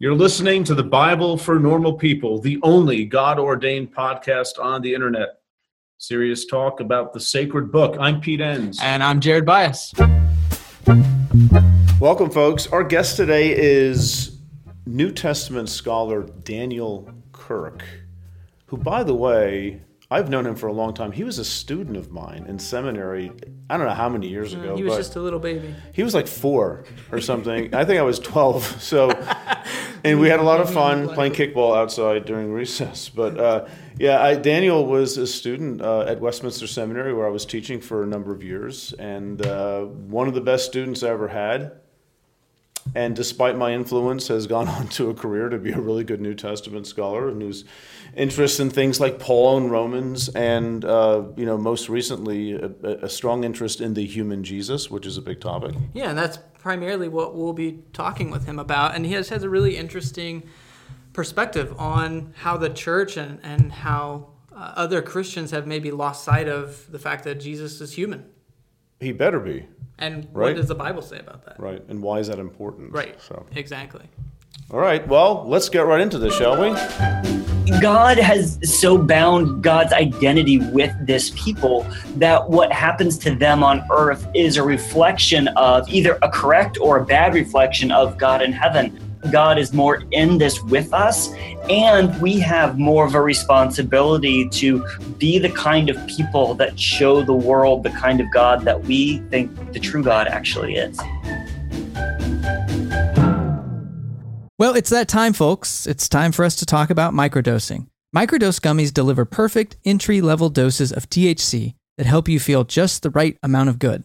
You're listening to the Bible for Normal People, the only God ordained podcast on the internet. Serious talk about the sacred book. I'm Pete Enns. And I'm Jared Byas. Welcome, folks. Our guest today is New Testament scholar Daniel Kirk, who, by the way, I've known him for a long time. He was a student of mine in seminary. I don't know how many years ago. He was just a little baby. He was like four or something. I think I was twelve. So, and we had a lot of fun playing kickball outside during recess. But uh, yeah, I, Daniel was a student uh, at Westminster Seminary where I was teaching for a number of years, and uh, one of the best students I ever had and despite my influence, has gone on to a career to be a really good New Testament scholar and whose interest in things like Paul and Romans, and uh, you know, most recently, a, a, strong interest in the human Jesus, which is a big topic. Yeah, and that's primarily what we'll be talking with him about. And he has, has a really interesting perspective on how the church and, and how uh, other Christians have maybe lost sight of the fact that Jesus is human. He better be. And right? what does the Bible say about that? Right. And why is that important? Right. So exactly. All right. Well, let's get right into this, shall we? God has so bound God's identity with this people that what happens to them on earth is a reflection of either a correct or a bad reflection of God in heaven. God is more in this with us, and we have more of a responsibility to be the kind of people that show the world the kind of God that we think the true God actually is. Well, it's that time, folks. It's time for us to talk about microdosing. Microdose gummies deliver perfect entry level doses of THC that help you feel just the right amount of good.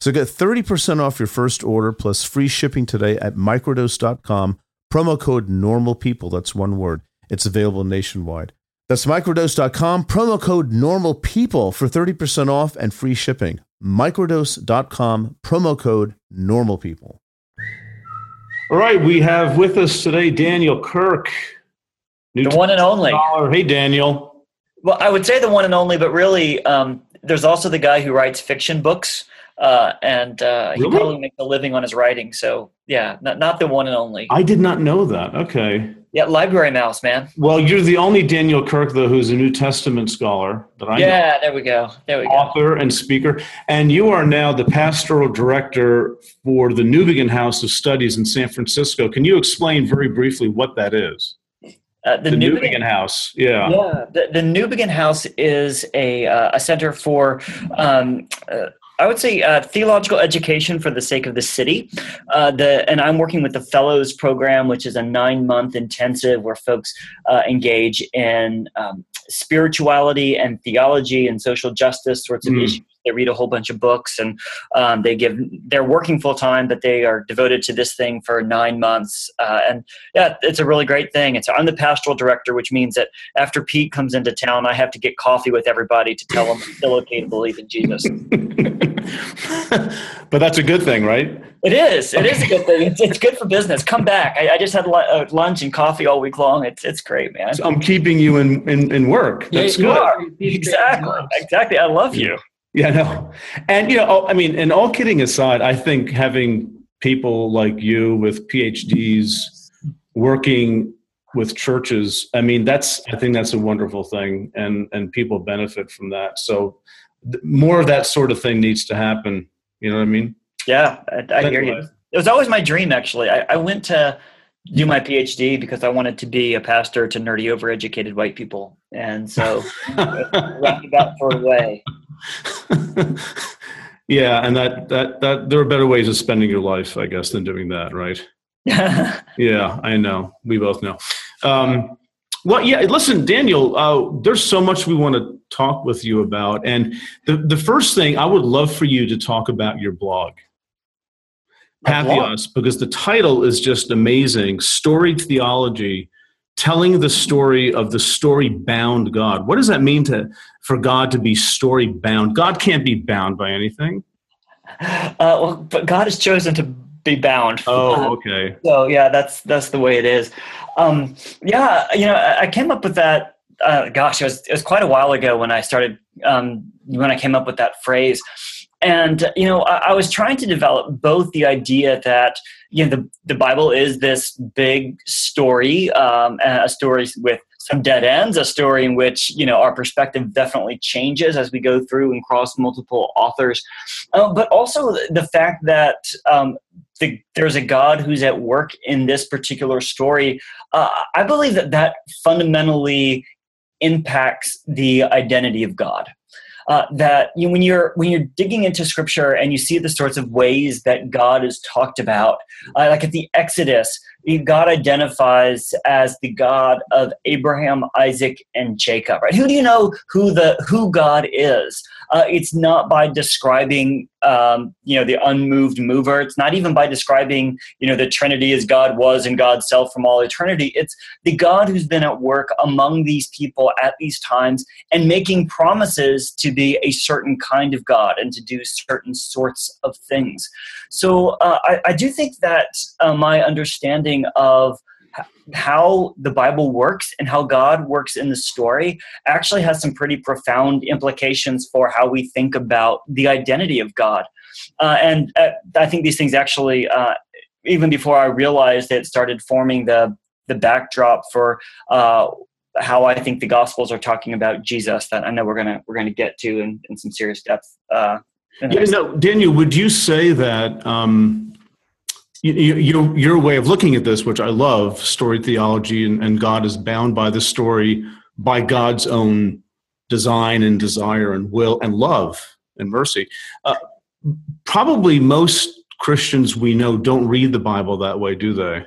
So get 30% off your first order plus free shipping today at microdose.com. Promo code normal people. That's one word. It's available nationwide. That's microdose.com. Promo code normal people for 30% off and free shipping. Microdose.com. Promo code normal people. All right. We have with us today Daniel Kirk. the one and only. Scholar. Hey, Daniel. Well, I would say the one and only, but really, um, there's also the guy who writes fiction books uh, and uh, really? he probably makes a living on his writing. So yeah, not, not the one and only. I did not know that. Okay. Yeah, library mouse, man. Well, you're the only Daniel Kirk though who's a New Testament scholar that I yeah, know. Yeah, there we go. There we Author go. Author and speaker, and you are now the pastoral director for the Newbigin House of Studies in San Francisco. Can you explain very briefly what that is? Uh, the, the Newbigin, House, yeah, yeah. The, the Newbigin House is a uh, a center for um, uh, I would say uh, theological education for the sake of the city. Uh, the and I'm working with the Fellows program, which is a nine month intensive where folks uh, engage in um, spirituality and theology and social justice sorts of mm. issues they read a whole bunch of books and um, they give they're working full time but they are devoted to this thing for nine months uh, and yeah it's a really great thing. It's i'm the pastoral director which means that after pete comes into town i have to get coffee with everybody to tell them it's still okay to believe in jesus. But that's a good thing right? It is. It is a good thing. It's, it's good for business. Come back. I, I just had uh, lunch and coffee all week long. It's, it's great man. So i'm keeping you in, in, in work. That's yeah, good. exactly. exactly. I love you yeah, no. And, you know, oh, I mean, and all kidding aside, I think having people like you with PhDs working with churches, I mean, that's, I think that's a wonderful thing and, and people benefit from that. So th- more of that sort of thing needs to happen. You know what I mean? Yeah, I, I hear you. It was always my dream, actually. I, I went to do my PhD because I wanted to be a pastor to nerdy, overeducated white people. And so roundabout for a way. yeah, and that that that there are better ways of spending your life, I guess, than doing that, right? yeah, I know. We both know. Um, well, yeah. Listen, Daniel. Uh, there's so much we want to talk with you about, and the the first thing I would love for you to talk about your blog, Patheos, because the title is just amazing. Storied theology telling the story of the story bound God. What does that mean to for God to be story bound? God can't be bound by anything. Uh, well, but God has chosen to be bound. Oh, Uh, okay. so yeah, that's that's the way it is. Um, yeah, you know, I I came up with that. Uh, gosh, it was it was quite a while ago when I started um, when I came up with that phrase. And you know, I, I was trying to develop both the idea that you know the the Bible is this big story, um, a story with some dead ends, a story in which you know our perspective definitely changes as we go through and cross multiple authors, uh, but also the fact that um, the, there's a God who's at work in this particular story. Uh, I believe that that fundamentally impacts the identity of God. Uh, that you, when you're when you're digging into Scripture and you see the sorts of ways that God is talked about, uh, like at the Exodus, God identifies as the God of Abraham, Isaac, and Jacob. Right? Who do you know who the who God is? Uh, it's not by describing um, you know the unmoved mover. It's not even by describing you know the Trinity as God was and God's self from all eternity. It's the God who's been at work among these people at these times and making promises to be a certain kind of God and to do certain sorts of things. So uh, I, I, do think that uh, my understanding of how the Bible works and how God works in the story actually has some pretty profound implications for how we think about the identity of God. Uh, and uh, I think these things actually, uh, even before I realized it, started forming the the backdrop for uh, how I think the Gospels are talking about Jesus. That I know we're gonna we're gonna get to in, in some serious depth. Uh, yeah, no, Daniel, would you say that? Um you, you, your way of looking at this, which I love, story theology, and, and God is bound by the story by God's own design and desire and will and love and mercy. Uh, probably most Christians we know don't read the Bible that way, do they?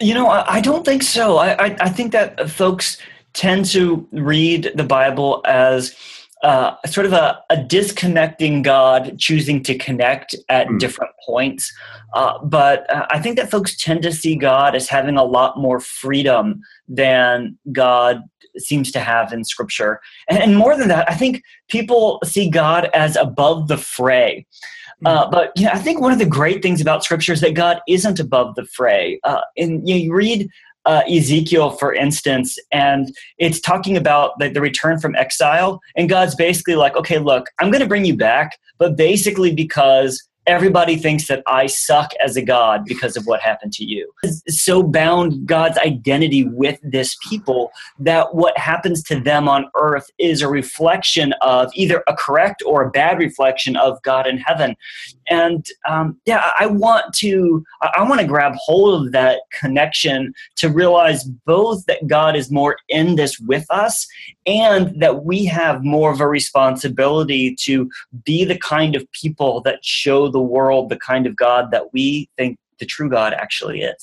You know, I, I don't think so. I, I, I think that folks tend to read the Bible as uh, sort of a, a, disconnecting God choosing to connect at mm. different points. Uh, but uh, I think that folks tend to see God as having a lot more freedom than God seems to have in Scripture. And, and more than that, I think people see God as above the fray. Uh, hmm. but you know, I think one of the great things about Scripture is that God isn't above the fray. Uh, and you, know, you read uh, Ezekiel, for instance, and it's talking about the, the return from exile. And God's basically like, okay, look, I'm going to bring you back, but basically because everybody thinks that I suck as a God because of what happened to you. It's so bound God's identity with this people that what happens to them on earth is a reflection of either a correct or a bad reflection of God in heaven. And um, yeah, I want to I want to grab hold of that connection to realize both that God is more in this with us and that we have more of a responsibility to be the kind of people that show the world the kind of God that we think the true God actually is.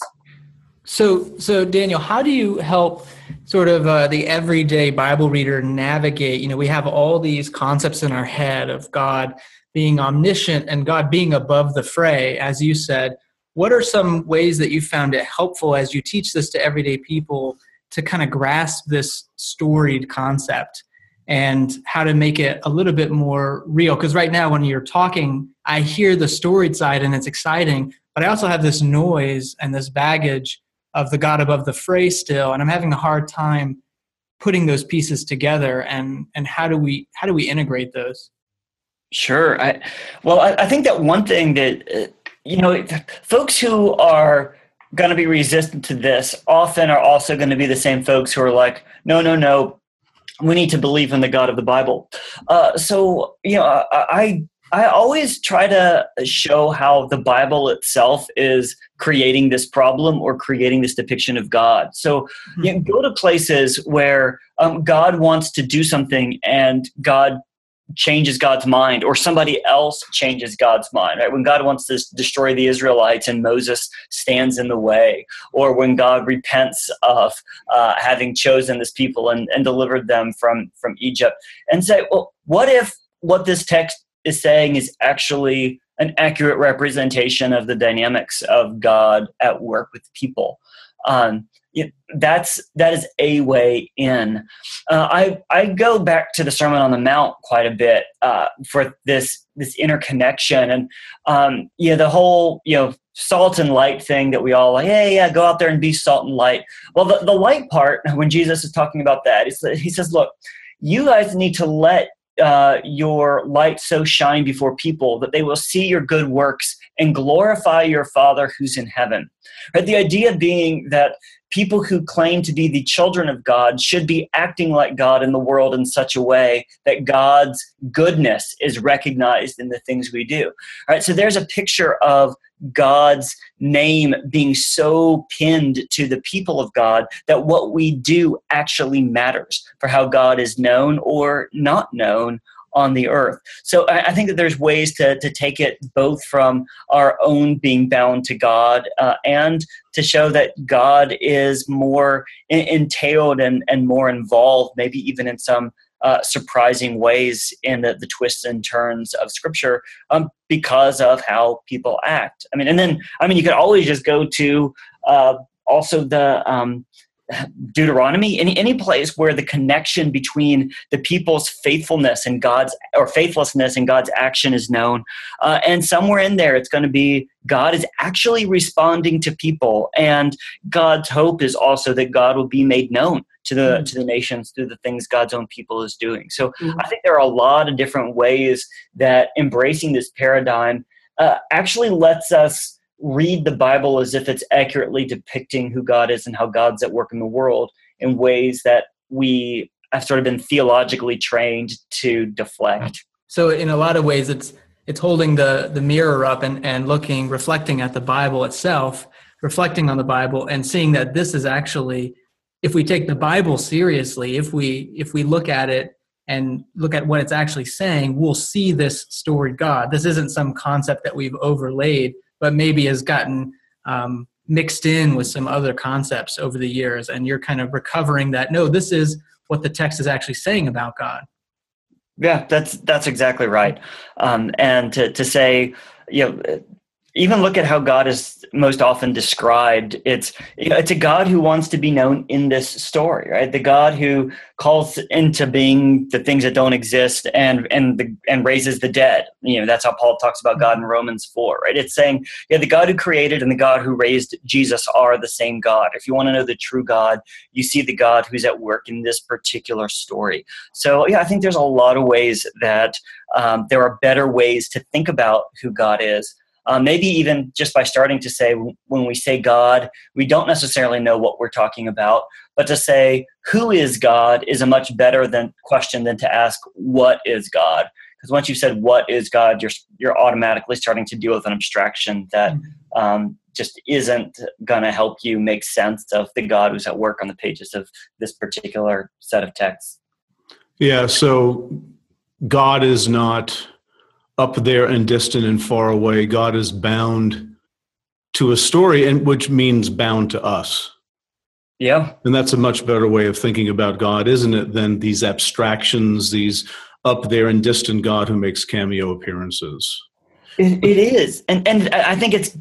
So, so Daniel, how do you help sort of uh, the everyday Bible reader navigate? You know, we have all these concepts in our head of God being omniscient and God being above the fray, as you said. What are some ways that you found it helpful as you teach this to everyday people to kind of grasp this storied concept and how to make it a little bit more real? Because right now, when you're talking, I hear the storied side and it's exciting, but I also have this noise and this baggage of the God above the fray still, and I'm having a hard time putting those pieces together. And and how do we how do we integrate those? Sure. I, well, I, I think that one thing that uh, you know, folks who are going to be resistant to this often are also going to be the same folks who are like, no, no, no, we need to believe in the God of the Bible. Uh, so, you know, I, I always try to show how the Bible itself is creating this problem or creating this depiction of God. So mm-hmm. you know, go to places where um, God wants to do something and God changes God's mind or somebody else changes God's mind, right? When God wants to destroy the Israelites and Moses stands in the way, or when God repents of uh, having chosen this people and, and delivered them from, from Egypt and say, well, what if what this text is saying is actually an accurate representation of the dynamics of God at work with people. Um, that's that is a way in. Uh, I I go back to the Sermon on the Mount quite a bit uh, for this this interconnection and um, know the whole you know salt and light thing that we all like. Yeah, yeah, go out there and be salt and light. Well, the the light part when Jesus is talking about that, he says, look, you guys need to let uh, your light so shine before people that they will see your good works and glorify your Father who's in heaven. Right? The idea being that people who claim to be the children of God should be acting like God in the world in such a way that God's goodness is recognized in the things we do. All right, so there's a picture of God's name being so pinned to the people of God that what we do actually matters for how God is known or not known on the earth. So I, think that there's ways to, to take it both from our own being bound to God uh, and to show that God is more in, entailed and, and more involved, maybe even in some uh, surprising ways in the, the, twists and turns of scripture um, because of how people act. I mean, and then, I mean, you could always just go to uh, also the um, Deuteronomy, any, any place where the connection between the people's faithfulness and God's or faithlessness and God's action is known. Uh, and somewhere in there, it's going to be God is actually responding to people. And God's hope is also that God will be made known to the mm-hmm. to the nations through the things God's own people is doing. So mm-hmm. I think there are a lot of different ways that embracing this paradigm uh, actually lets us read the Bible as if it's accurately depicting who God is and how God's at work in the world in ways that we have sort of been theologically trained to deflect. So in a lot of ways it's it's holding the the mirror up and, and looking reflecting at the Bible itself, reflecting on the Bible and seeing that this is actually if we take the Bible seriously, if we if we look at it and look at what it's actually saying, we'll see this storied God. This isn't some concept that we've overlaid but maybe has gotten um, mixed in with some other concepts over the years and you're kind of recovering that no this is what the text is actually saying about god. Yeah that's that's exactly right. Um, and to, to say you know even look at how God is most often described. It's it's a God who wants to be known in this story, right? The God who calls into being the things that don't exist and and the, and raises the dead. You know, that's how Paul talks about God in Romans four, right? It's saying, yeah, the God who created and the God who raised Jesus are the same God. If you want to know the true God, you see the God who's at work in this particular story. So yeah, I think there's a lot of ways that um, there are better ways to think about who God is uh, maybe even just by starting to say when we say god we don't necessarily know what we're talking about but to say who is god is a much better than question than to ask what is god because once you've said what is god you're you're automatically starting to deal with an abstraction that mm-hmm. um, just isn't going to help you make sense of the god who's at work on the pages of this particular set of texts yeah so god is not up there and distant and far away. God is bound to a story, and which means bound to us. Yeah. And that's a much better way of thinking about God, isn't it, than these abstractions, these up there and distant God who makes cameo appearances. it, it is. And and I think it's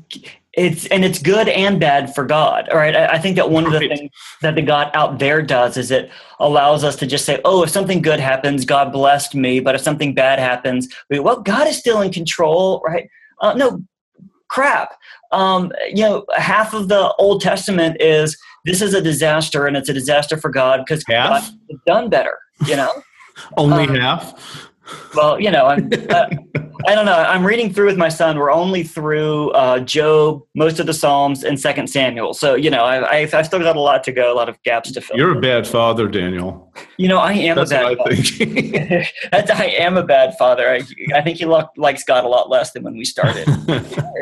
it's and it's good and bad for God. All right. I, I think that one right. of the things that the God out there does is it allows us to just say, oh, if something good happens, God blessed me. But if something bad happens, we, well, God is still in control, right? Uh, no, crap. Um, you know, half of the Old Testament is this is a disaster and it's a disaster for God because God has done better, you know? Only um, half? Well, you know, I'm, uh, I don't know. I'm reading through with my son. We're only through uh, Job, most of the Psalms, and Second Samuel. So you know, I, have I've still got a lot to go, a lot of gaps to fill. You're a bad father, Daniel. You know, I am That's a bad. What I, think. I am a bad father. I, I think he lo- likes God a lot less than when we started.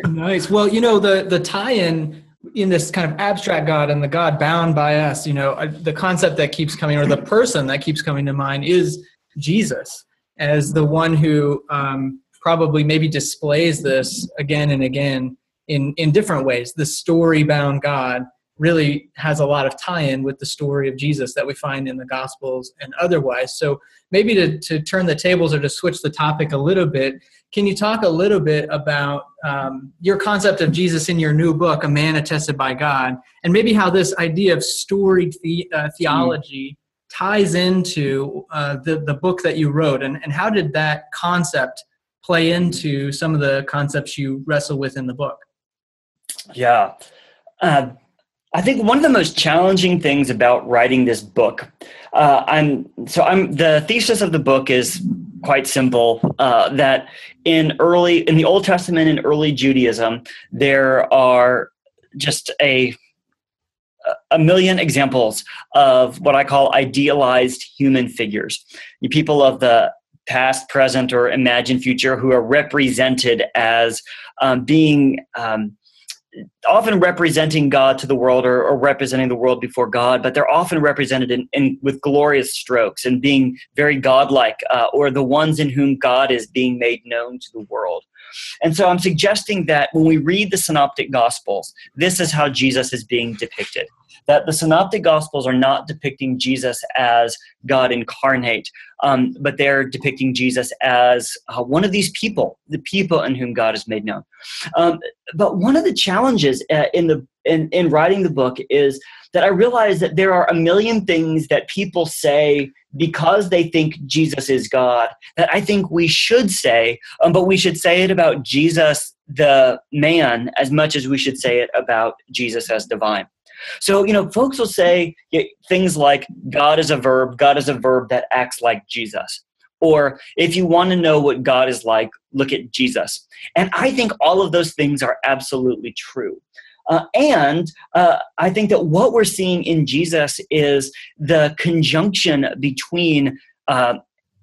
nice. Well, you know, the the tie-in in this kind of abstract God and the God bound by us. You know, uh, the concept that keeps coming, or the person that keeps coming to mind, is Jesus as the one who um, probably maybe displays this again and again in in different ways the story bound god really has a lot of tie-in with the story of Jesus that we find in the Gospels and otherwise. So maybe to, to turn the tables or to switch the topic a little bit, can you talk a little bit about um, your concept of Jesus in your new book, A Man Attested by God, and maybe how this idea of storied the, uh, theology ties into uh, the, the book that you wrote, and, and how did that concept play into some of the concepts you wrestle with in the book? Yeah. Uh, I think one of the most challenging things about writing this book, uh, I'm so I'm the thesis of the book is quite simple. Uh, that in early in the Old Testament and early Judaism, there are just a a million examples of what I call idealized human figures. You people of the past, present, or imagined future who are represented as um, being um, often representing God to the world or, or, representing the world before God, but they're often represented in, in with glorious strokes and being very godlike, uh, or the ones in whom God is being made known to the world. And so I'm suggesting that when we read the Synoptic Gospels, this is how Jesus is being depicted. That the Synoptic Gospels are not depicting Jesus as God incarnate, um, but they're depicting Jesus as uh, one of these people, the people in whom God is made known. Um, but one of the challenges uh, in the in, in writing the book is that I realize that there are a million things that people say because they think Jesus is God that I think we should say, um, but we should say it about Jesus the man as much as we should say it about Jesus as divine. So, you know, folks will say things like God is a verb, God is a verb that acts like Jesus. Or if you want to know what God is like, look at Jesus. And I think all of those things are absolutely true. Uh, and uh, I think that what we're seeing in Jesus is the conjunction between uh,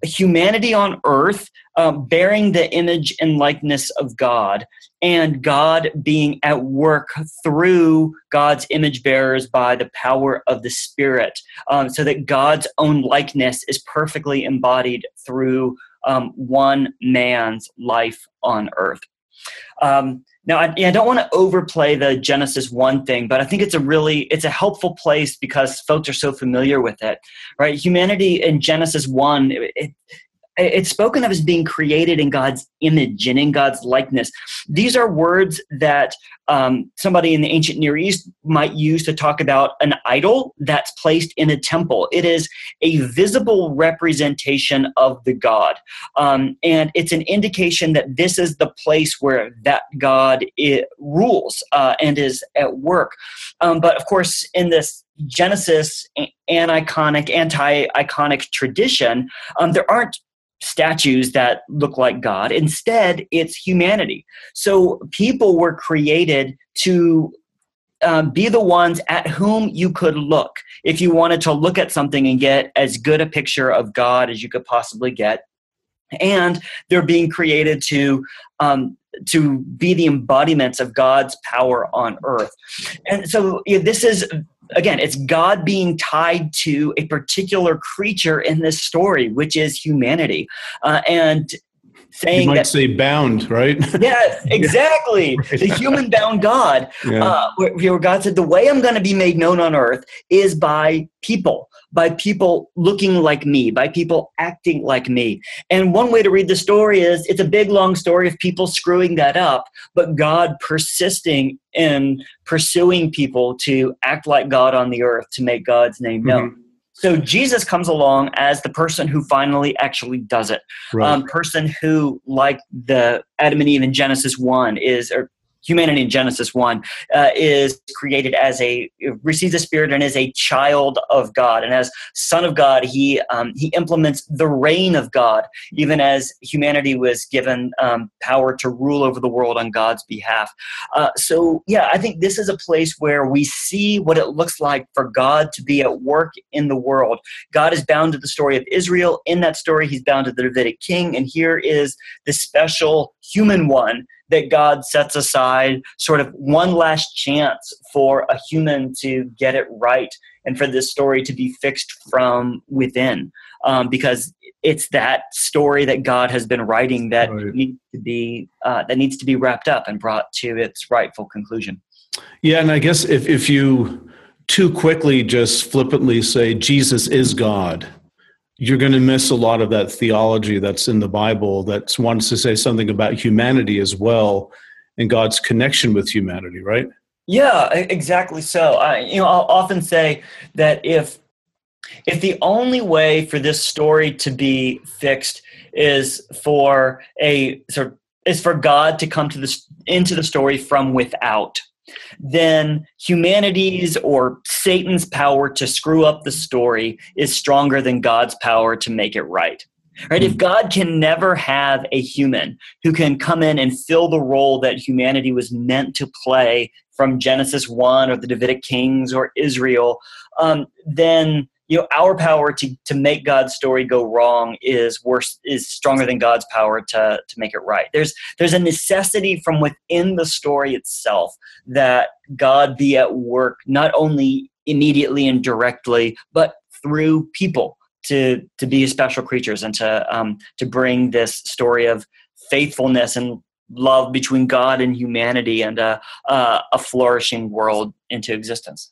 humanity on earth um, bearing the image and likeness of God and God being at work through God's image bearers by the power of the Spirit, um, so that God's own likeness is perfectly embodied through um, one man's life on earth. Um, now, I, I don't want to overplay the Genesis one thing, but I think it's a really it's a helpful place because folks are so familiar with it, right? Humanity in Genesis one, it, it's spoken of as being created in God's image and in God's likeness. These are words that um, somebody in the ancient Near East might use to talk about an idol that's placed in a temple. It is a visible representation of the God. Um, and it's an indication that this is the place where that God rules uh, and is at work. Um, but of course, in this Genesis aniconic, anti iconic tradition, um, there aren't statues that look like God. Instead, it's humanity. So people were created to um, be the ones at whom you could look if you wanted to look at something and get as good a picture of God as you could possibly get. And they're being created to um, to be the embodiments of God's power on earth. And so this is again, it's God being tied to a particular creature in this story, which is humanity. Uh, and saying you might that, say bound, right? Yes, exactly. right. The human bound God, yeah. uh, where, where God said, the way I'm going to be made known on earth is by people by people looking like me, by people acting like me. And one way to read the story is it's a big, long story of people screwing that up, but God persisting in pursuing people to act like God on the earth to make God's name known. Mm-hmm. So Jesus comes along as the person who finally actually does it. Right. Um, person who, like the Adam and Eve in Genesis one, is or humanity in Genesis 1 uh, is created as a receives the spirit and is a child of God. And as son of God he um, he implements the reign of God even as humanity was given um, power to rule over the world on God's behalf. Uh, so yeah I think this is a place where we see what it looks like for God to be at work in the world. God is bound to the story of Israel. In that story he's bound to the Davidic king. And here is the special human one that God sets aside sort of one last chance for a human to get it right and for this story to be fixed from within. Um, because it's that story that God has been writing that right. needs to be uh, that needs to be wrapped up and brought to its rightful conclusion. Yeah, and I guess if, if you too quickly just flippantly say Jesus is God, you're going to miss a lot of that theology that's in the Bible that wants to say something about humanity as well and God's connection with humanity, right? Yeah, exactly. So, I, you know, I'll often say that if if the only way for this story to be fixed is for a sort is for God to come to this into the story from without, then humanity's or Satan's power to screw up the story is stronger than God's power to make it right. Right? If God can never have a human who can come in and fill the role that humanity was meant to play from Genesis 1 or the Davidic kings or Israel, um, then you know our power to, to make god's story go wrong is worse is stronger than god's power to, to make it right there's there's a necessity from within the story itself that god be at work not only immediately and directly but through people to to be special creatures and to um, to bring this story of faithfulness and love between God and humanity and a, a, a flourishing world into existence.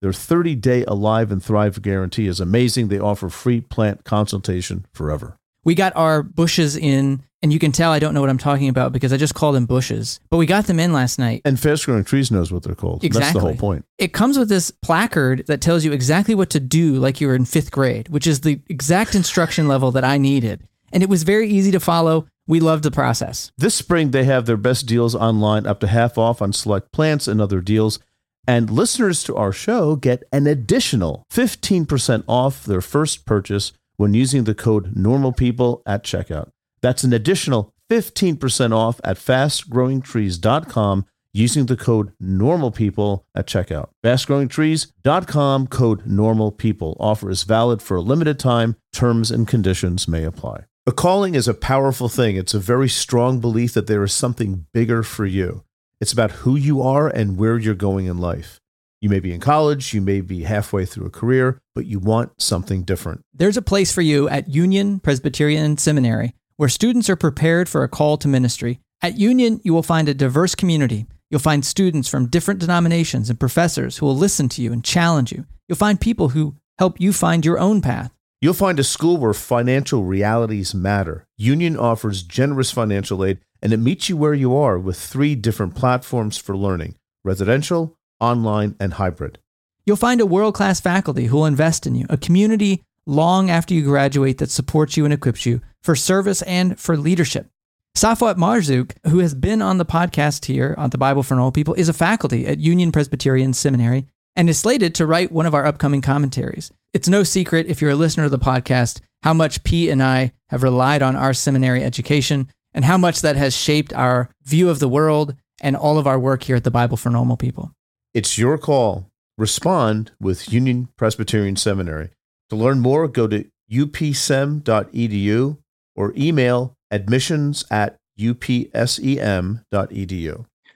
their 30 day Alive and Thrive guarantee is amazing. They offer free plant consultation forever. We got our bushes in, and you can tell I don't know what I'm talking about because I just called them bushes. But we got them in last night. And Fast Growing Trees knows what they're called. Exactly. That's the whole point. It comes with this placard that tells you exactly what to do, like you were in fifth grade, which is the exact instruction level that I needed. And it was very easy to follow. We loved the process. This spring, they have their best deals online, up to half off on select plants and other deals. And listeners to our show get an additional 15% off their first purchase when using the code NORMALPEOPLE at checkout. That's an additional 15% off at fastgrowingtrees.com using the code NORMALPEOPLE at checkout. Fastgrowingtrees.com code NORMALPEOPLE. Offer is valid for a limited time. Terms and conditions may apply. A calling is a powerful thing. It's a very strong belief that there is something bigger for you. It's about who you are and where you're going in life. You may be in college, you may be halfway through a career, but you want something different. There's a place for you at Union Presbyterian Seminary where students are prepared for a call to ministry. At Union, you will find a diverse community. You'll find students from different denominations and professors who will listen to you and challenge you. You'll find people who help you find your own path. You'll find a school where financial realities matter. Union offers generous financial aid and it meets you where you are with three different platforms for learning residential, online, and hybrid. You'll find a world class faculty who will invest in you, a community long after you graduate that supports you and equips you for service and for leadership. Safwat Marzouk, who has been on the podcast here on the Bible for Normal People, is a faculty at Union Presbyterian Seminary and is slated to write one of our upcoming commentaries. It's no secret, if you're a listener of the podcast, how much P and I have relied on our seminary education and how much that has shaped our view of the world and all of our work here at the Bible for Normal People. It's your call. Respond with Union Presbyterian Seminary. To learn more, go to upsem.edu or email admissions at upsem.edu.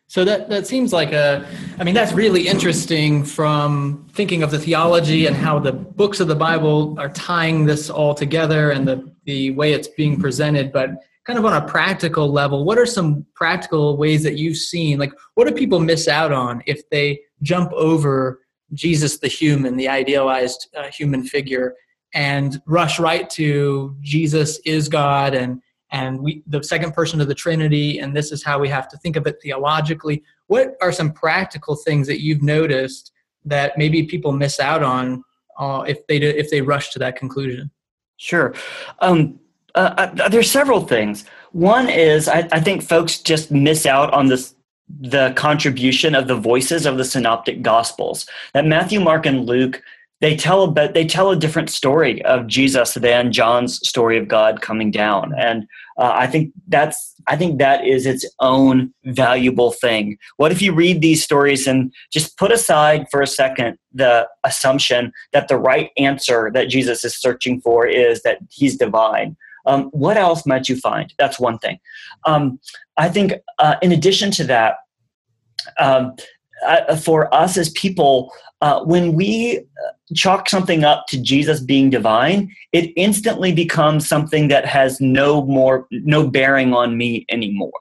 So that, that seems like a, I mean, that's really interesting from thinking of the theology and how the books of the Bible are tying this all together and the, the way it's being presented. But kind of on a practical level, what are some practical ways that you've seen? Like, what do people miss out on if they jump over Jesus the human, the idealized uh, human figure, and rush right to Jesus is God and and we the second person of the Trinity, and this is how we have to think of it theologically. What are some practical things that you've noticed that maybe people miss out on uh, if they do, if they rush to that conclusion? Sure. Um, uh, uh, there's several things. One is I, I think folks just miss out on this the contribution of the voices of the synoptic gospels that matthew mark and luke they tell a they tell a different story of Jesus than John's story of God coming down, and uh, I think that's I think that is its own valuable thing. What if you read these stories and just put aside for a second the assumption that the right answer that Jesus is searching for is that he's divine? Um, what else might you find? That's one thing. Um, I think, uh, in addition to that, um, uh, for us as people, uh, when we chalk something up to Jesus being divine, it instantly becomes something that has no more no bearing on me anymore.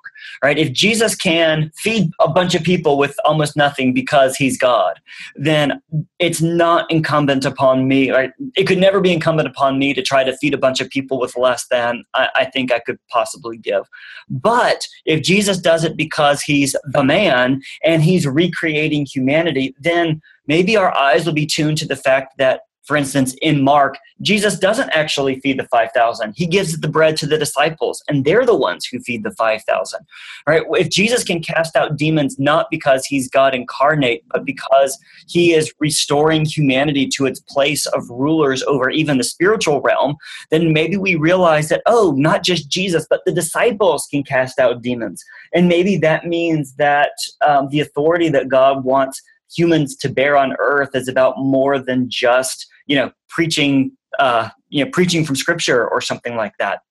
Right? If Jesus can feed a bunch of people with almost nothing because he's God, then it's not incumbent upon me. Right? It could never be incumbent upon me to try to feed a bunch of people with less than I, I think I could possibly give. But if Jesus does it because he's the man and he's recreating humanity, then maybe our eyes will be tuned to the fact that for instance, in Mark, Jesus doesn't actually feed the 5,000. He gives the bread to the disciples, and they're the ones who feed the 5,000. Right? If Jesus can cast out demons not because he's God incarnate, but because he is restoring humanity to its place of rulers over even the spiritual realm, then maybe we realize that, oh, not just Jesus, but the disciples can cast out demons. And maybe that means that um, the authority that God wants humans to bear on earth is about more than just you know preaching uh, you know preaching from scripture or something like that.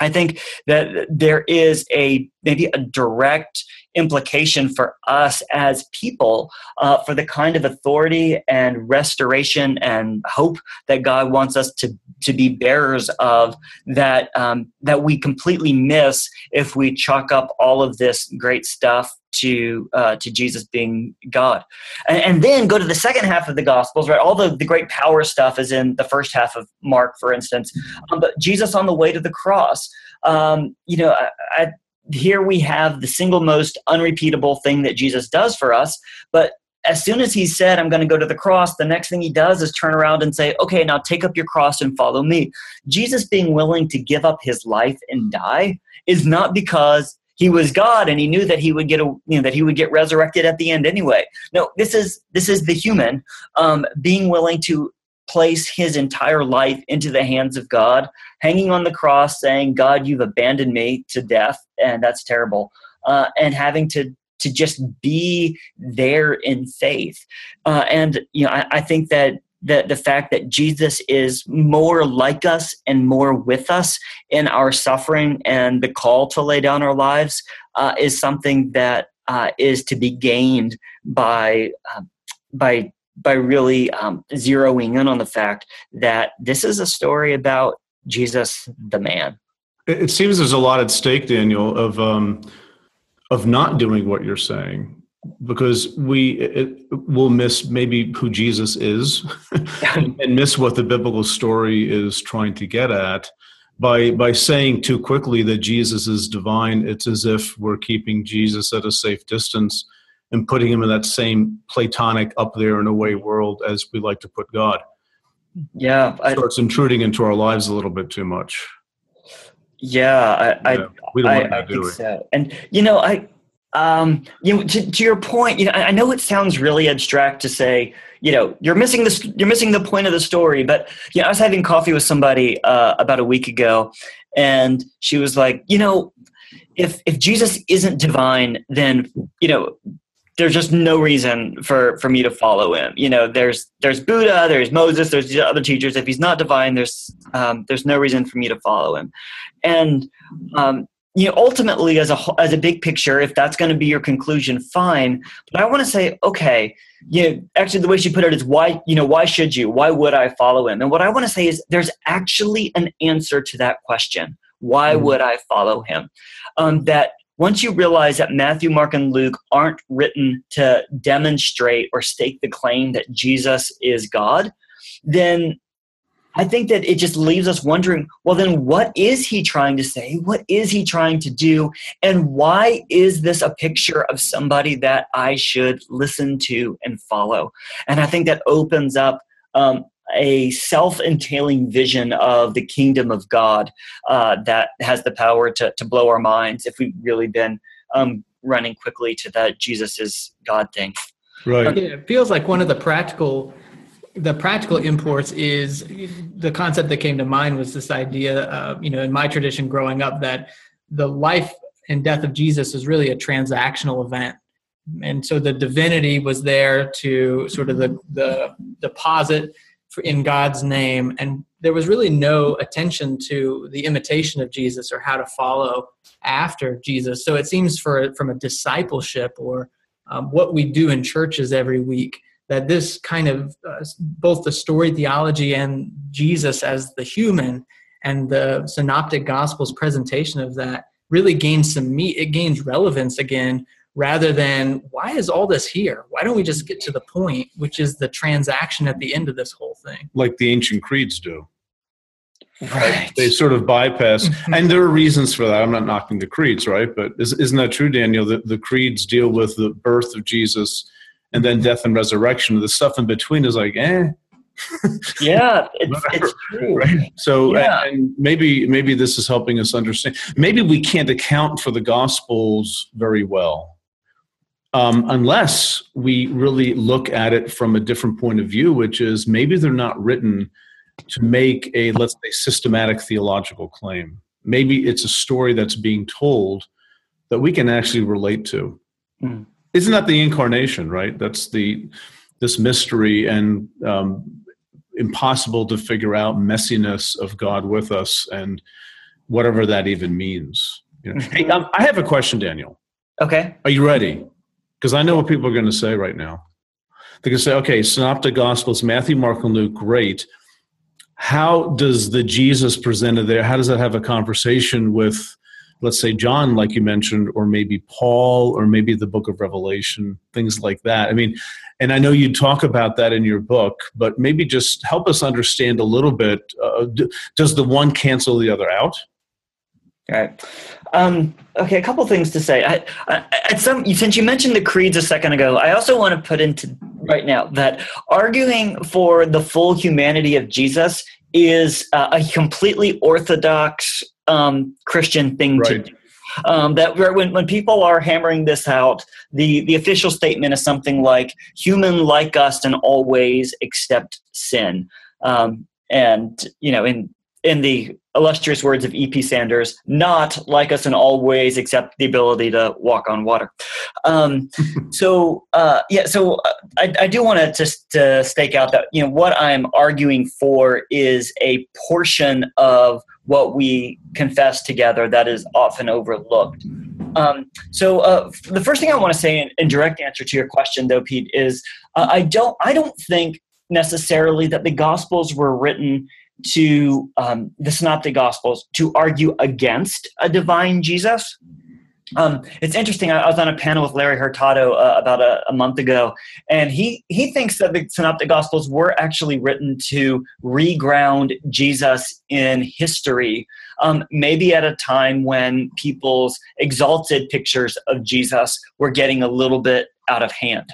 I think that there is a maybe a direct implication for us as people uh, for the kind of authority and restoration and hope that God wants us to, to be bearers of that um, that we completely miss if we chalk up all of this great stuff to uh, to Jesus being God, and, and, then go to the second half of the Gospels. Right, all the, the great power stuff is in the first half of Mark, for instance. Um, but Jesus on the way to the cross. Um, you know, I, I, here we have the single most unrepeatable thing that Jesus does for us. But as soon as he said, I'm going to go to the cross, the next thing he does is turn around and say, Okay, now take up your cross and follow me. Jesus being willing to give up his life and die is not because he was God and he knew that he would get a, you know that he would get resurrected at the end anyway. No, this is this is the human um, being willing to place his entire life into the hands of God, hanging on the cross, saying, "God, you've abandoned me to death, and that's terrible," uh, and having to to just be there in faith. Uh, and you know, I, I think that the, the fact that Jesus is more like us and more with us in our suffering and the call to lay down our lives uh, is something that uh, is to be gained by uh, by by really um, zeroing in on the fact that this is a story about Jesus, the man. It seems there's a lot at stake, Daniel, of um, of not doing what you're saying, because we it, will miss maybe who Jesus is, and, and miss what the biblical story is trying to get at. By by saying too quickly that Jesus is divine, it's as if we're keeping Jesus at a safe distance and putting him in that same platonic up there in a way world as we like to put God. Yeah, I, starts intruding into our lives a little bit too much. Yeah, I, yeah, we don't I, want I, to do it. So. And you know, I, um, you know, to, to your point, you know, I know it sounds really abstract to say, you know, you're missing this, you're missing the point of the story. But you know, I was having coffee with somebody uh, about a week ago, and she was like, you know, if if Jesus isn't divine, then you know there's just no reason for for me to follow him you know there's there's buddha there's moses there's other teachers if he's not divine there's um, there's no reason for me to follow him and um, you know ultimately as a as a big picture if that's going to be your conclusion fine. But i want to say okay you know actually the way she put it is why you know why should you? Why would i follow him? And what i want to say is there's actually an answer to that question. Why mm-hmm. would i follow him? Um, that once you realize that Matthew, Mark, and Luke aren't written to demonstrate or stake the claim that Jesus is God, then I think that it just leaves us wondering well, then what is he trying to say? What is he trying to do? And why is this a picture of somebody that I should listen to and follow? And I think that opens up um, a self entailing vision of the kingdom of God uh, that has the power to, to blow our minds if we've really been um, running quickly to that Jesus is God thing. Right. Okay, it feels like one of the practical the practical imports is the concept that came to mind was this idea, you know, in my tradition growing up, that the life and death of Jesus is really a transactional event. And so the divinity was there to sort of the, the deposit in God's name. And there was really no attention to the imitation of Jesus or how to follow after Jesus. So it seems for from a discipleship or um, what we do in churches every week that this kind of uh, both the story theology and Jesus as the human and the synoptic gospels presentation of that really gains some meat it gains relevance again rather than why is all this here? Why don't we just get to the point which is the transaction at the end of this whole thing? Like the ancient creeds do. Right. they sort of bypass and there are reasons for that. I'm not knocking the creeds right? But isn't that true daniel that the creeds deal with the birth of jesus and then death and resurrection the stuff in between is like eh yeah, it's, it's true. Right? So, yeah. and maybe maybe this is helping us understand. Maybe we can't account for the Gospels very well, um, unless we really look at it from a different point of view, which is maybe they're not written to make a let's say systematic theological claim. Maybe it's a story that's being told that we can actually relate to. Mm. Isn't that the incarnation, right? That's the this mystery and um, impossible to figure out messiness of God with us and whatever that even means. You know? Hey, um, I have a question, Daniel. Okay. Are you ready? Because I know what people are going to say right now. They're going to say, okay, Synoptic Gospels, Matthew, Mark, and Luke, great. How does the Jesus presented there, how does that have a conversation with, let's say, John, like you mentioned, or maybe Paul, or maybe the book of Revelation, things like that? I mean, and I know you talk about that in your book, but maybe just help us understand a little bit. Uh, does the one cancel the other out? All right. Um, okay, a couple things to say. I, I, at some, since you mentioned the creeds a second ago, I also want to put into right now that arguing for the full humanity of Jesus is uh, a completely orthodox um, Christian thing right. to do. Um, that when, when people are hammering this out, the, the official statement is something like human like us in all ways except sin. Um, and, you know, in, in the illustrious words of E.P. Sanders, not like us in all ways except the ability to walk on water. Um, so, uh, yeah, so uh, I, I do want to just to stake out that, you know, what I'm arguing for is a portion of what we confess together that is often overlooked. Um, so uh, the first thing I want to say in, in, direct answer to your question, though, Pete, is uh, I don't I don't think necessarily that the Gospels were written to um, the Synoptic Gospels to argue against a divine Jesus. Um, it's interesting. I, was on a panel with Larry Hurtado uh, about a, a, month ago, and he he thinks that the Synoptic Gospels were actually written to reground Jesus in history, um, maybe at a time when people's exalted pictures of Jesus were getting a little bit out of hand.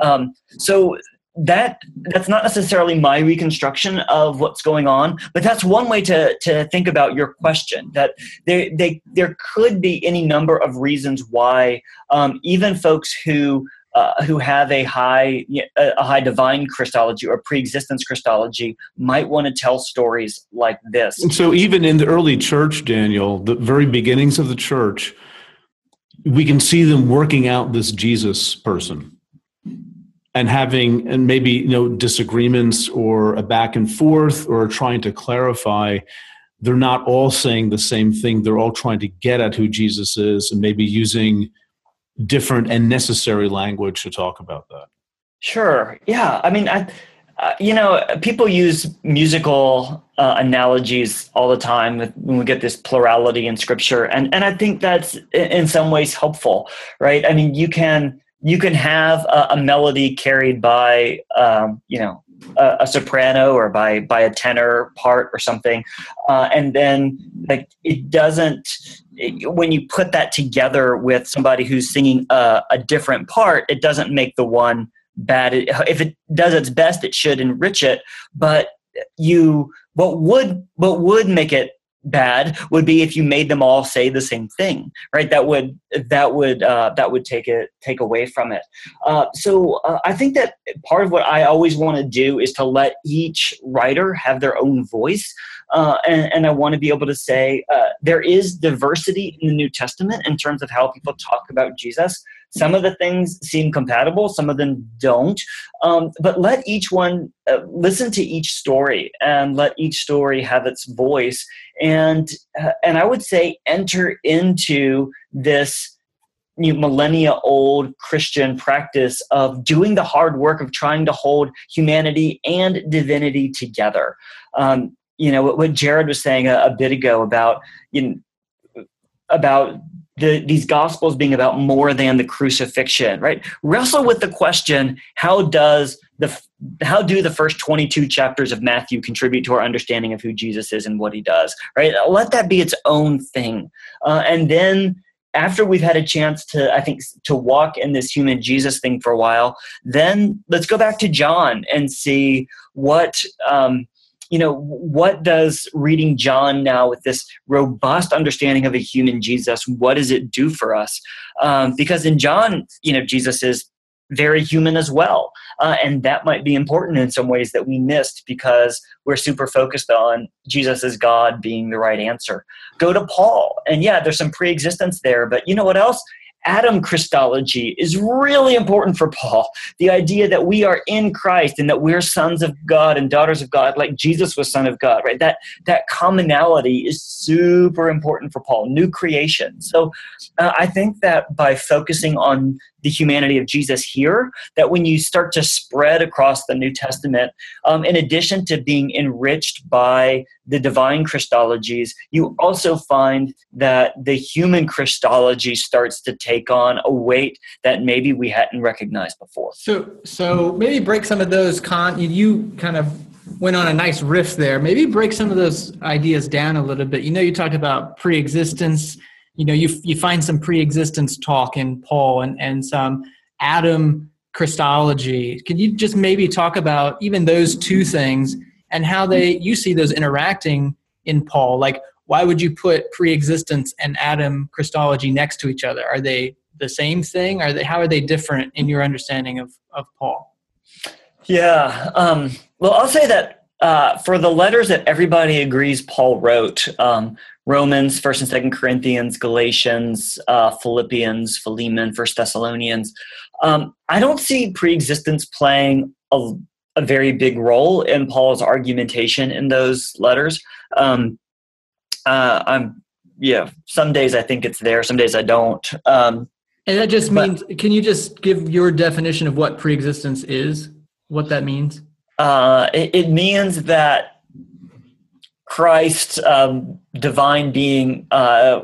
Um, so that that's not necessarily my reconstruction of what's going on but that's one way to to think about your question that there they, there could be any number of reasons why um, even folks who uh, who have a high a high divine Christology or pre-existence Christology might want to tell stories like this. And so, even in the early church, Daniel, the very beginnings of the church, we can see them working out this Jesus person and having and maybe you know disagreements or a back and forth or trying to clarify they're not all saying the same thing. They're all trying to get at who jesus is and maybe using different and necessary language to talk about that. Sure. Yeah. I mean i uh, you know people use musical uh, analogies all the time when we get this plurality in scripture. And and i think that's in some ways helpful right? I mean you can you can have a, a melody carried by um, you know a, a, soprano or by by a tenor part or something uh, and then like it doesn't when you put that together with somebody who's singing a, a different part it doesn't make the one bad. If it does its best it should enrich it but you what would what would make it bad would be if you made them all say the same thing right that would that would uh, that would take it take away from it uh, so uh, i think that part of what i always want to do is to let each writer have their own voice uh, and, and, I want to be able to say uh, there is diversity in the New Testament in terms of how people talk about Jesus. Some of the things seem compatible, some of them don't. Um, but let each one uh, listen to each story and let each story have its voice. And uh, and I would say enter into this know, millennia old Christian practice of doing the hard work of trying to hold humanity and divinity together. Um, you know what, what Jared was saying a, a bit ago about you know, about the, these gospels being about more than the crucifixion right? Wrestle with the question how does the how do the first 22 chapters of matthew contribute to our understanding of who jesus is and what he does right? Let that be its own thing. Uh, and then after we've had a chance to i think to walk in this human jesus thing for a while then let's go back to john and see what um, you know, what does reading John now with this robust understanding of a human Jesus, what does it do for us? Um, because in John, you know, Jesus is very human as well. Uh, and that might be important in some ways that we missed because we're super focused on Jesus as God being the right answer. Go to Paul. And yeah, there's some pre existence there, but you know what else? Adam Christology is really important for Paul. The idea that we are in Christ and that we're sons of God and daughters of God, like Jesus was son of God, right? That that commonality is super important for Paul. New creation. So uh, I think that by focusing on the humanity of Jesus here, that when you start to spread across the New Testament, um, in addition to being enriched by the divine Christologies, you also find that the human Christology starts to take on a weight that maybe we hadn't recognized before. So, so maybe break some of those con. You kind of went on a nice riff there. Maybe break some of those ideas down a little bit. You know, you talked about pre-existence you know you you find some pre-existence talk in Paul and and some Adam Christology. Can you just maybe talk about even those two things and how they you see those interacting in Paul? Like why would you put pre-existence and Adam Christology next to each other? Are they the same thing? Are they how are they different in your understanding of of Paul? Yeah. Um, well, I'll say that uh, for the letters that everybody agrees Paul wrote, um, Romans, First and Second Corinthians, Galatians, uh, Philippians, Philemon, First Thessalonians. Um, I don't see preexistence playing a, a, very big role in Paul's argumentation in those letters. Um, uh, I'm yeah. Some days I think it's there. Some days I don't. Um, and that just but, means. Can you just give your definition of what preexistence is? What that means? Uh, it, it means that Christ, um, divine being, uh,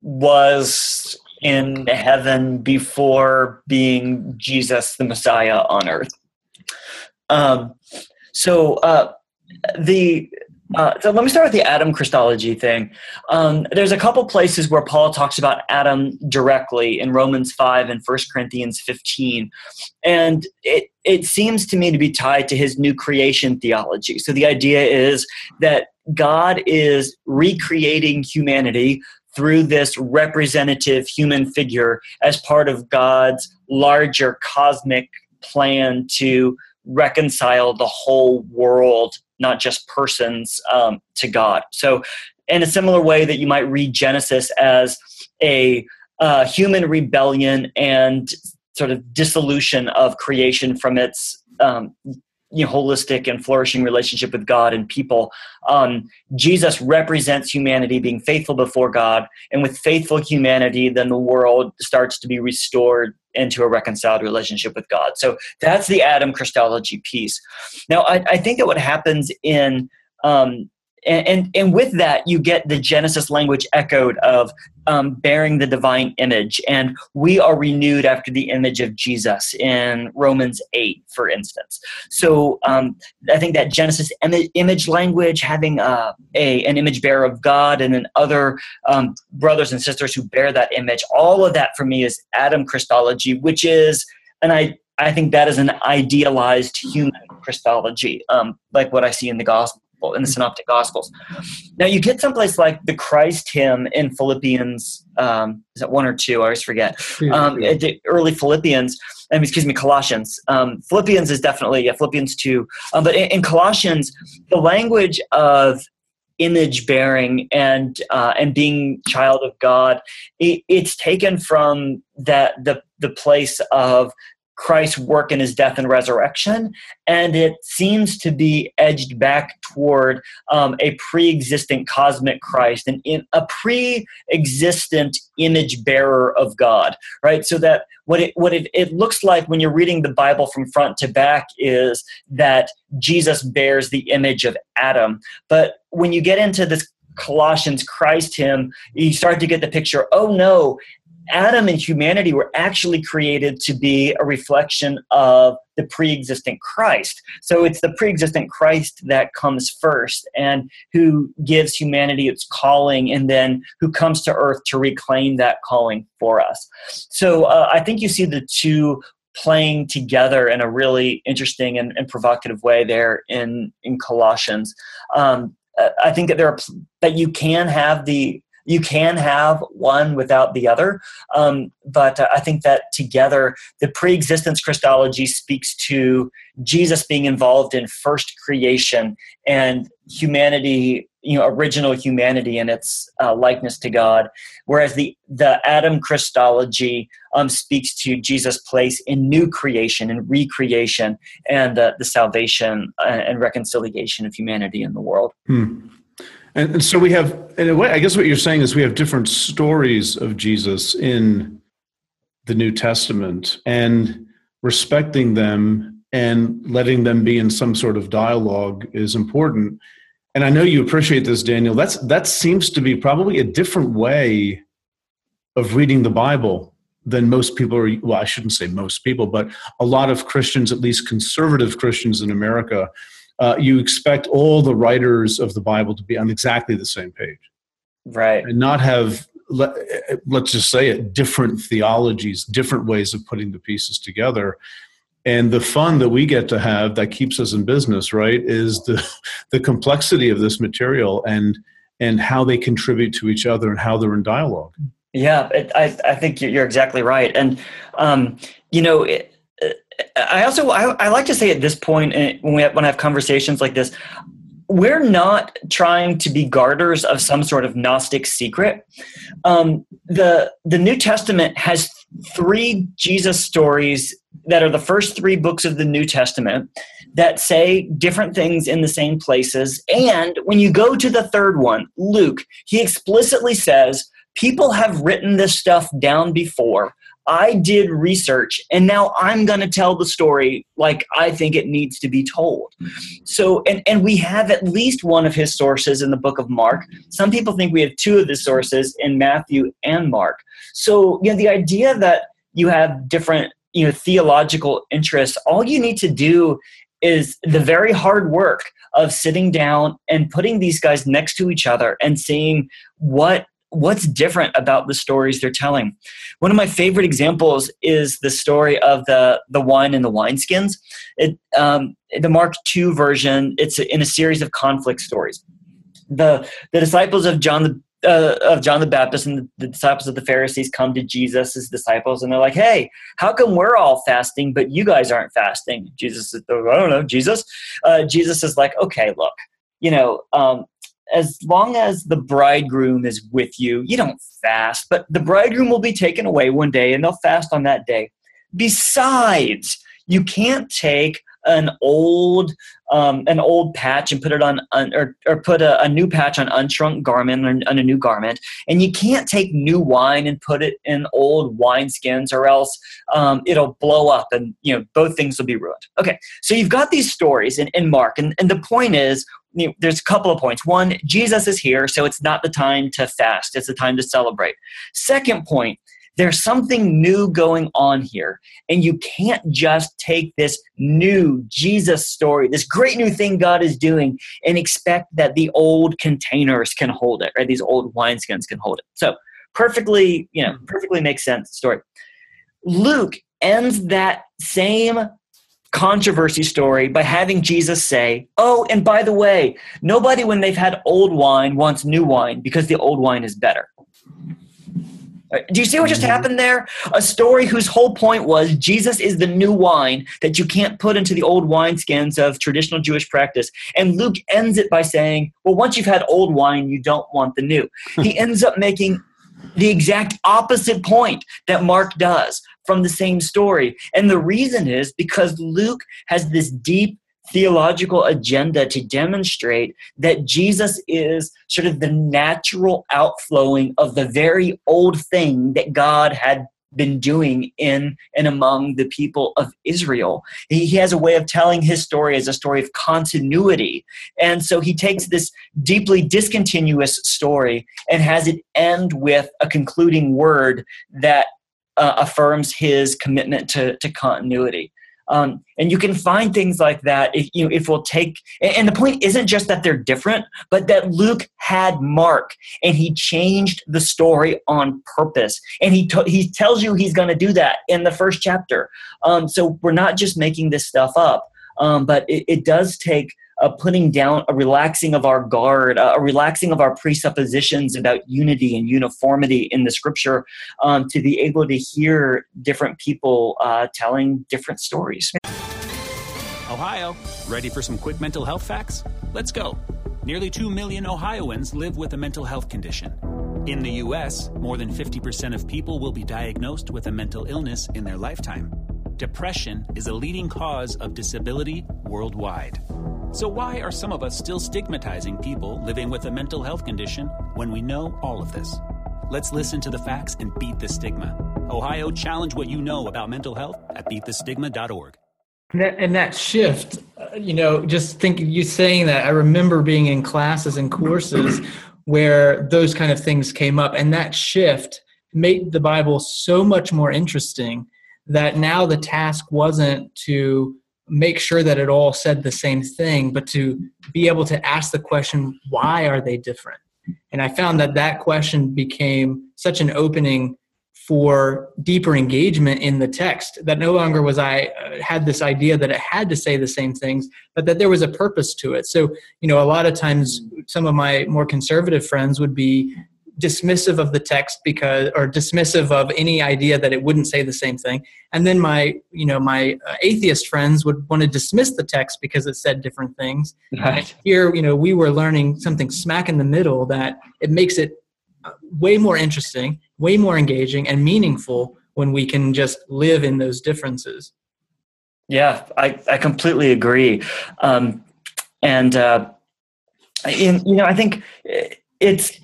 was in heaven before being Jesus, the Messiah, on earth. Um, so uh, the uh, so let me start with the Adam Christology thing. Um, there's a couple places where Paul talks about Adam directly in Romans 5 and 1 Corinthians 15. And it, it seems to me to be tied to his new creation theology. So the idea is that God is recreating humanity through this representative human figure as part of God's larger cosmic plan to reconcile the whole world not just persons um, to God. So, in a similar way that you might read Genesis as a uh, human rebellion and sort of dissolution of creation from its um, you know, holistic and flourishing relationship with God and people. Um, Jesus represents humanity being faithful before God, and with faithful humanity, then the world starts to be restored into a reconciled relationship with God. So that's the Adam Christology piece. Now, I, I think that what happens in um, and, and, and with that you get the genesis language echoed of um, bearing the divine image. And we are renewed after the image of jesus in romans 8 for instance. So um, i think that genesis Im- image language having uh, a, an image bearer of god and then other um, brothers and sisters who bear that image all of that for me is adam christology which is and i I think that is an idealized human Christology, um, like what I see in the gospel people in the Synoptic Gospels. Now you get someplace like the Christ hymn in Philippians. Um, is that one or two? I always forget. Um, early Philippians. I mean, excuse me, Colossians. Um, Philippians is definitely yeah, Philippians two. Um, but in, in Colossians, the language of image bearing and uh, and being child of God, it, it's taken from that the the place of Christ's work in his death and resurrection, and it seems to be edged back toward um, a pre-existent cosmic Christ and a pre-existent image bearer of God, right? So that what it what it, it looks like when you're reading the Bible from front to back is that Jesus bears the image of Adam, but when you get into this Colossians Christ hymn, you start to get the picture. Oh no, Adam and humanity were actually created to be a reflection of the pre existent Christ. So it's the pre existent Christ that comes first and who gives humanity its calling and then who comes to earth to reclaim that calling for us. So uh, I think you see the two playing together in a really interesting and, and provocative way there in, in Colossians. Um, I think that there are that you can have the you can have one without the other. Um, but uh, I think that together, the pre existence Christology speaks to Jesus being involved in first creation and humanity, you know, original humanity and its uh, likeness to God. Whereas the, the Adam Christology um, speaks to Jesus' place in new creation and recreation and uh, the salvation uh, and reconciliation of humanity in the world. Hmm. And, and so we have, in a way, I guess what you're saying is we have different stories of Jesus in the New Testament and respecting them and letting them be in some sort of dialogue is important. And I know you appreciate this, Daniel. That's that seems to be probably a different way of reading the Bible than most people are. Well, I shouldn't say most people, but a lot of Christians, at least conservative Christians in America, uh, you expect all the writers of the Bible to be on exactly the same page, right? And not have let, let's just say it different theologies, different ways of putting the pieces together. And the fun that we get to have that keeps us in business, right, is the the complexity of this material and and how they contribute to each other and how they're in dialogue. Yeah, it, I I think you're exactly right, and um, you know. It, I also I, I, like to say at this point eh, when we have, when I have conversations like this, we're not trying to be garters of some sort of Gnostic secret. Um, the the New Testament has three Jesus stories that are the first three books of the New Testament that say different things in the same places. And when you go to the third one, Luke, he explicitly says people have written this stuff down before I did research and now I'm going to tell the story like I think it needs to be told. So, and, and we have at least one of his sources in the book of Mark. Some people think we have two of the sources in Matthew and Mark. So, you know, the idea that you have different, you know, theological interests, all you need to do is the very hard work of sitting down and putting these guys next to each other and seeing what what's different about the stories they're telling one of my favorite examples is the story of the the wine and the wineskins it um, the mark ii version it's in a series of conflict stories the the disciples of john the uh, of John the Baptist and the, disciples of the Pharisees come to Jesus as disciples, and they're like, "Hey, how come we're all fasting, but you guys aren't fasting?" Jesus is, I don't know, Jesus. Uh, Jesus is like, "Okay, look, you know, um, as long as the bridegroom is with you, you don't fast, but the bridegroom will be taken away one day and they'll fast on that day. Besides, you can't take an old um, an old patch and put it on un, or, or put a, a, new patch on unshrunk garment on, on a new garment and you can't take new wine and put it in old wine skins or else um, it'll blow up and you know both things will be ruined okay so you've got these stories in, in mark and, and the point is you know, there's a couple of points one jesus is here so it's not the time to fast it's the time to celebrate second point there's something new going on here. And you can't just take this new Jesus story, this great new thing God is doing, and expect that the old containers can hold it, right? These old wineskins can hold it. So perfectly, you know, perfectly makes sense story. Luke ends that same controversy story by having Jesus say, Oh, and by the way, nobody, when they've had old wine, wants new wine because the old wine is better. Uh, do you see what just mm-hmm. happened there? A story whose whole point was Jesus is the new wine that you can't put into the old wineskins of traditional Jewish practice. And Luke ends it by saying, Well, once you've had old wine, you don't want the new. he ends up making the exact opposite point that Mark does from the same story. And the reason is because Luke has this deep theological agenda to demonstrate that Jesus is sort of the natural outflowing of the very old thing that God had been doing in and among the people of Israel. He, has a way of telling his story as a story of continuity. And so he takes this deeply discontinuous story and has it end with a concluding word that uh, affirms his commitment to, to continuity. Um, and you can find things like that if you know if we'll take and the point isn't just that they're different but that luke had mark and he changed the story on purpose. And he t- he tells you he's going to do that in the first chapter. Um, so we're not just making this stuff up um, but it, it does take a putting down, a relaxing of our guard, a relaxing of our presuppositions about unity and uniformity in the scripture um, to be able to hear different people uh, telling different stories. Ohio, ready for some quick mental health facts? Let's go. Nearly 2 million Ohioans live with a mental health condition. In the U.S., more than 50% of people will be diagnosed with a mental illness in their lifetime. Depression is a leading cause of disability worldwide. So, why are some of us still stigmatizing people living with a mental health condition when we know all of this? Let's listen to the facts and beat the stigma. Ohio, challenge what you know about mental health at beatthestigma.org. And that, and that shift, uh, you know, just think you saying that, I remember being in classes and courses where those kind of things came up, and that shift made the Bible so much more interesting that now the task wasn't to make sure that it all said the same thing, but to be able to ask the question, why are they different? And I found that that question became such an opening for deeper engagement in the text that no longer was I uh, had this idea that it had to say the same things, but that there was a purpose to it. So, you know, a lot of times some of my more conservative friends would be dismissive of the text because or dismissive of any idea that it wouldn't say the same thing. And then my you know my uh, atheist friends would want to dismiss the text because it said different things. Right. here you know we were learning something smack in the middle that it makes it uh, way more interesting way more engaging and meaningful when we can just live in those differences. Yeah i, I completely agree. Um, and uh, in, you know i think it's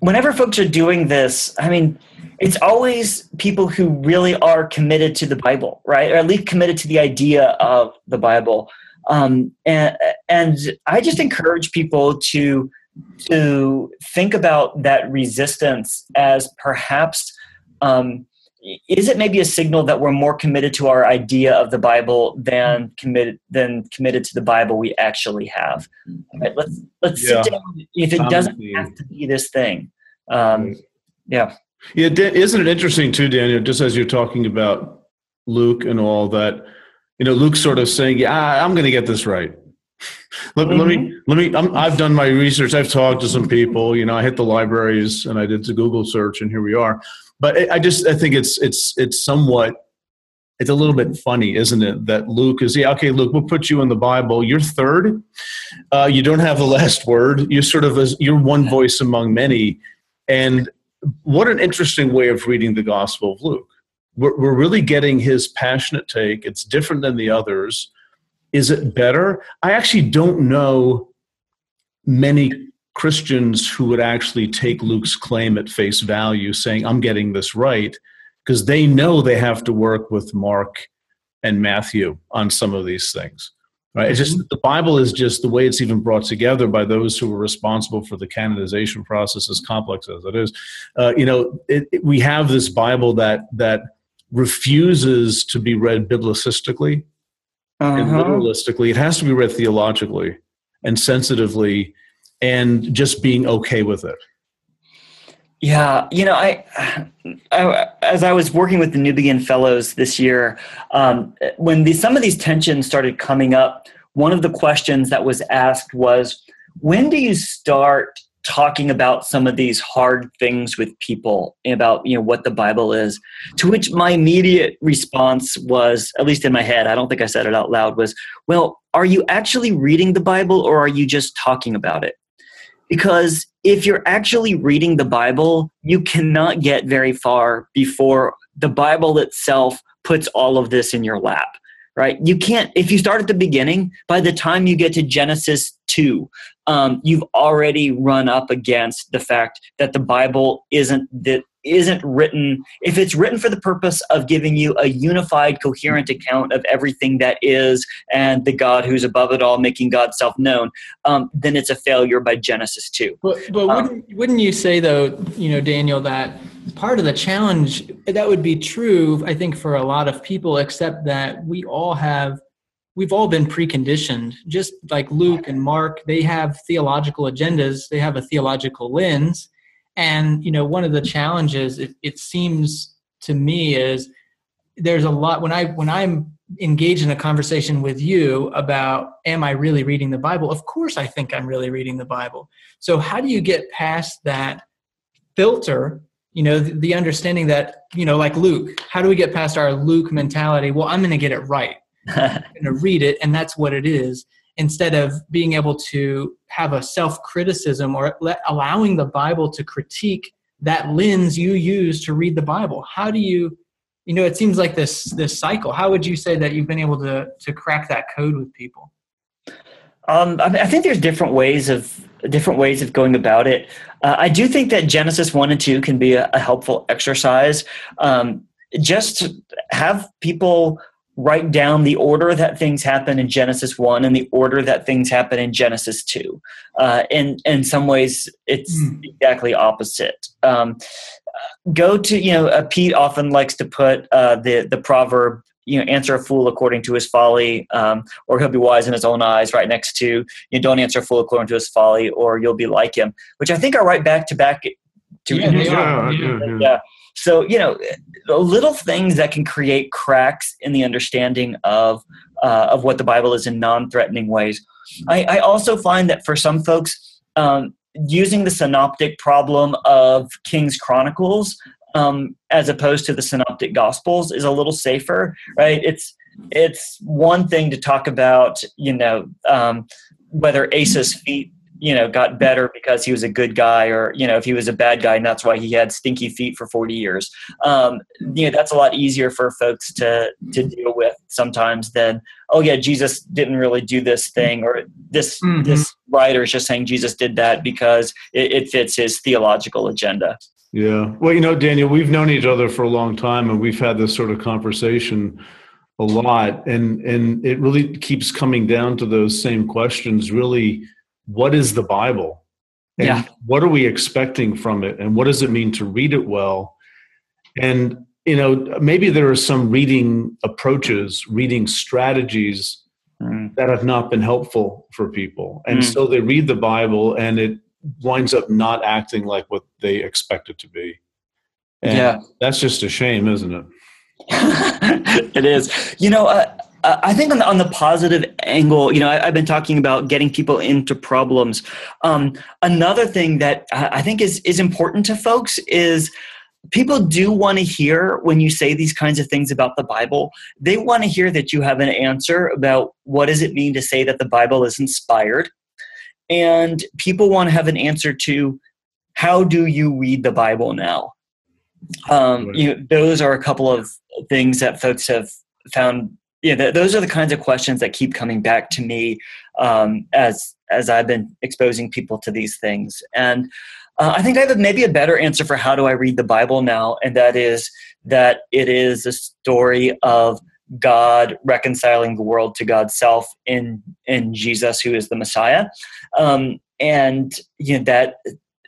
whenever folks are doing this, I mean, it's always people who really are committed to the Bible, right? Or at least committed to the idea of the Bible. Um, and, and I just encourage people to to think about that resistance as perhaps um, is it maybe a signal that we're more committed to our idea of the Bible than committed than committed to the Bible we actually have? Right, let's let's yeah. sit down. If it doesn't have to be this thing, um, yeah. Yeah, isn't it interesting too, Daniel? Just as you're talking about Luke and all that, you know, Luke's sort of saying, "Yeah, I'm going to get this right." let, mm-hmm. let, me let me i have done my research i've talked to some people you know i hit the libraries and i did the google search and here we are but I just I think it's it's it's somewhat it's a little bit funny, isn't it? That Luke is yeah okay, Luke, we'll put you in the Bible. You're third. Uh, you don't have the last word. You're sort of a, you're one voice among many, and what an interesting way of reading the Gospel of Luke. We're, we're really getting his passionate take. It's different than the others. Is it better? I actually don't know many Christians who would actually take Luke's claim at face value, saying, I'm getting this right, because they know they have to work with Mark and Matthew on some of these things. Right? It's just mm-hmm. the Bible is just the way it's even brought together by those who were responsible for the canonization process, as complex as it is. Uh, you know, it, it, we have this Bible that that refuses to be read biblicistically uh-huh. and literalistically. It has to be read theologically and sensitively and just being okay with it. Yeah, you know, I, I, as I was working with the Newbigin Fellows this year, um, when the, some of these tensions started coming up, one of the questions that was asked was, when do you start talking about some of these hard things with people about you know what the bible is to which my immediate response was at least in my head i don't think i said it out loud was well are you actually reading the bible or are you just talking about it because if you're actually reading the bible you cannot get very far before the bible itself puts all of this in your lap right? You can't, if you start at the beginning, by the time you get to Genesis 2, um, you've already run up against the fact that the Bible isn't that isn't written if it's written for the purpose of giving you a unified coherent account of everything that is and the god who's above it all making god self-known um, then it's a failure by genesis 2 but, but um, wouldn't, wouldn't you say though you know daniel that part of the challenge that would be true i think for a lot of people except that we all have we've all been preconditioned. Just like luke and mark they have theological agendas they have a theological lens and you know one of the challenges it, it seems to me is there's a lot when i when i'm engaged in a conversation with you about am i really reading the bible? Of course i think i'm really reading the bible. So how do you get past that filter you know the, the, understanding that you know like luke how do we get past our luke mentality? Well i'm going to get it right. I'm going to read it and that's what it is instead of being able to have a self-criticism or let, allowing the bible to critique that lens you use to read the bible how do you you know it seems like this this cycle how would you say that you've been able to to crack that code with people um, I, think there's different ways of different ways of going about it. Uh, I do think that Genesis one and two can be a, a helpful exercise. Um, just have people write down the order that things happen in Genesis 1 and the order that things happen in Genesis 2. Uh, in, in some ways, it's mm. exactly opposite. Um, go to, you know, uh, Pete often likes to put uh, the, the proverb you know answer a fool according to his folly um, or he'll be wise in his own eyes right next to you know, don't answer a fool according to his folly or you'll be like him which i think are right back to back to yeah, yeah, yeah. So you know the little things that can create cracks in the understanding of uh, of what the bible is in non-threatening ways. I, I also find that for some folks um, using the synoptic problem of king's chronicles um, as opposed to the synoptic gospels is a little safer right? It's it's one thing to talk about you know um, whether asa's feet you know got better because he was a good guy or you know if he was a bad guy and that's why he had stinky feet for 40 years um, you know that's a lot easier for folks to to deal with sometimes than oh yeah jesus didn't really do this thing or this mm-hmm. this writer is just saying jesus did that because it, it fits his theological agenda yeah. Well, you know, Daniel, we've known each other for a long time and we've had this sort of conversation a lot and and it really keeps coming down to those same questions really what is the bible and yeah. what are we expecting from it and what does it mean to read it well and you know maybe there are some reading approaches reading strategies mm. that have not been helpful for people and mm. so they read the bible and it winds up not acting like what they expect it to be. And yeah. That's just a shame, isn't it? it is. You know, uh, uh, I think on the, on the positive angle, you know, I, have been talking about getting people into problems. Um, another thing that I think is is important to folks is people do want to hear when you say these kinds of things about the Bible. They want to hear that you have an answer about what does it mean to say that the Bible is inspired and people want to have an answer to how do you read the bible now um, you know, those are a couple of things that folks have found yeah th- those are the kinds of questions that keep coming back to me um, as as i've been exposing people to these things. And uh, i think i have maybe a better answer for how do i read the bible now and that is that it is a story of God reconciling the world to God's self in in Jesus, who is the Messiah, um, and you know that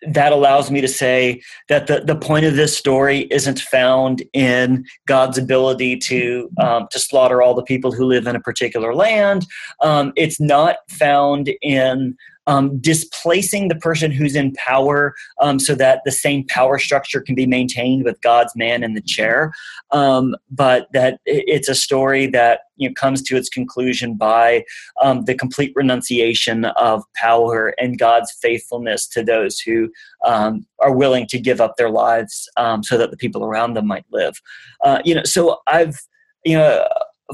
that allows me to say that the, the point of this story isn't found in God's ability to um, to slaughter all the people who live in a particular land. Um, it's not found in um, displacing the person who's in power um, so that the same power structure can be maintained with God's man in the chair. Um, but that it's a story that you know, comes to its conclusion by um, the complete renunciation of power and God's faithfulness to those who um, are willing to give up their lives um, so that the people around them might live. Uh, you know, so I've you know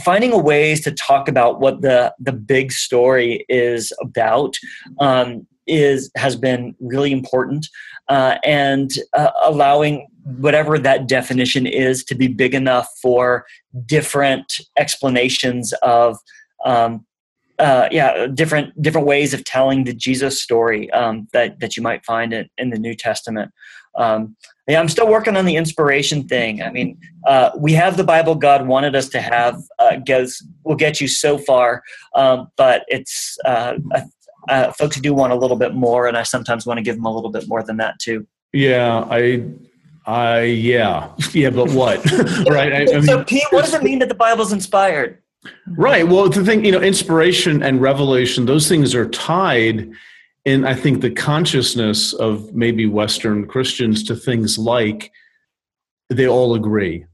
finding ways to talk about what the the big story is about um, is has been really important, uh, and uh, allowing whatever that definition is to be big enough for different explanations of um, uh, yeah, different different ways of telling the Jesus story um, that that you might find in, in the New Testament. Um, yeah, I'm still working on the inspiration thing. I mean, uh, we have the Bible God wanted us to have. Uh, goes will get you so far, um, but it's uh, uh, folks do want a little bit more, and I sometimes want to give them a little bit more than that too. Yeah, I I yeah yeah, but what? right? I, I mean, so, Pete, what does it mean that the Bible's inspired? Right. Well, the thing, you know, inspiration and revelation, those things are tied in, I think, the consciousness of maybe Western Christians to things like they all agree.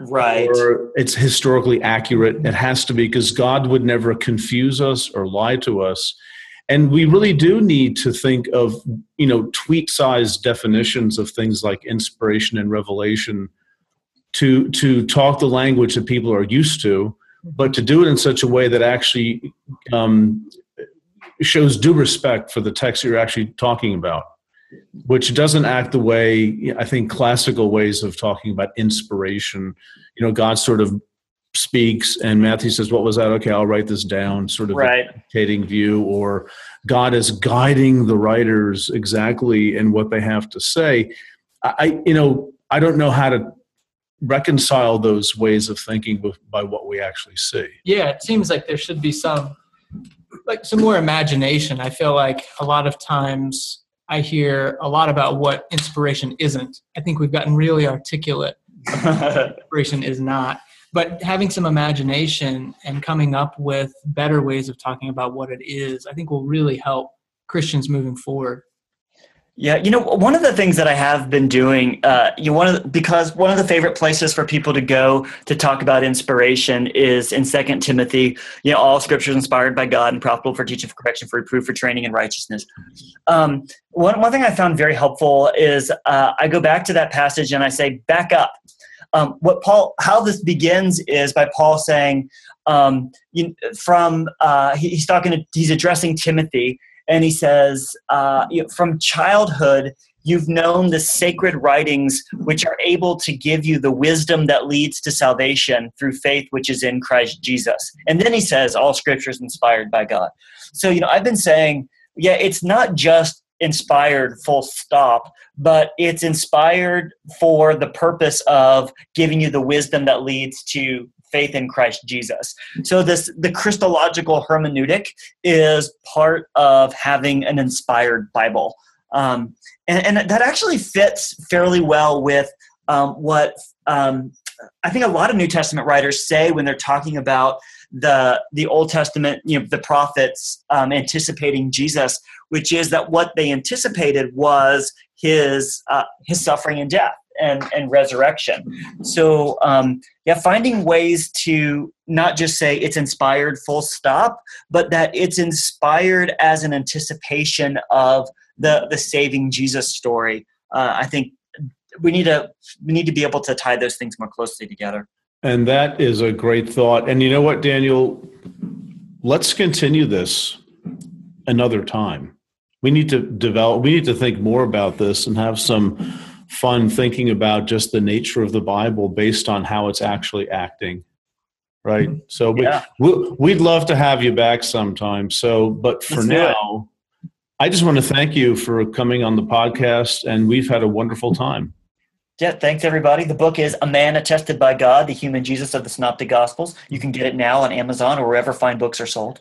Right. Or it's historically accurate. It has to be because God would never confuse us or lie to us. And we really do need to think of, you know, tweet sized definitions of things like inspiration and revelation to to talk the language that people are used to but to do it in such a way that actually um, shows due respect for the text you're actually talking about, which doesn't act the way I think classical ways of talking about inspiration. You know, God sort of speaks and Matthew says, What was that? Okay, I'll write this down, sort of right. dictating view, or God is guiding the writers exactly in what they have to say. I, you know, I don't know how to reconcile those ways of thinking with, by what we actually see. Yeah, it seems like there should be some like some more imagination. I feel like a lot of times I hear a lot about what inspiration isn't. I think we've gotten really articulate. inspiration is not. But having some imagination and coming up with better ways of talking about what it is, I think will really help Christians moving forward. Yeah, you know, one of the things that I have been doing, uh, you one of the, because one of the favorite places for people to go to talk about inspiration is in Second Timothy. You know, all scriptures inspired by God and profitable for teaching, for correction, for reproof, for training in righteousness. Um, one one thing I found very helpful is uh, I go back to that passage and I say, back up. Um, what Paul, how this begins is by Paul saying, um, you, from uh, he, he's talking, to, he's addressing Timothy and he says, uh, from childhood, you've known the sacred writings which are able to give you the wisdom that leads to salvation through faith which is in Christ Jesus. And then he says, all scripture is inspired by God. So, you know, I've been saying, yeah, it's not just inspired full stop, but it's inspired for the purpose of giving you the wisdom that leads to faith in Christ Jesus. So this the Christological hermeneutic is part of having an inspired Bible, um, and, and, that actually fits fairly well with um, what um, I think a lot of New Testament writers say when they're talking about the the Old Testament, you know, the prophets um, anticipating Jesus, which is that what they anticipated was his uh, his suffering and death and, and resurrection. So, um, yeah, finding ways to not just say it's inspired full stop, but that it's inspired as an anticipation of the, the saving Jesus story. Uh, I think we need to we need to be able to tie those things more closely together. And that is a great thought. And you know what, Daniel? Let's continue this another time. We need to develop. We need to think more about this and have some fun thinking about just the nature of the Bible based on how it's actually acting. Right. Mm-hmm. So we, yeah. we, would love to have you back sometime. So, but for Let's now, I just want to thank you for coming on the podcast, and we've had a wonderful time. Yeah, thanks everybody. The book is A Man Attested by God, the Human Jesus of the Synoptic Gospels. You can get it now on Amazon or wherever fine books are sold.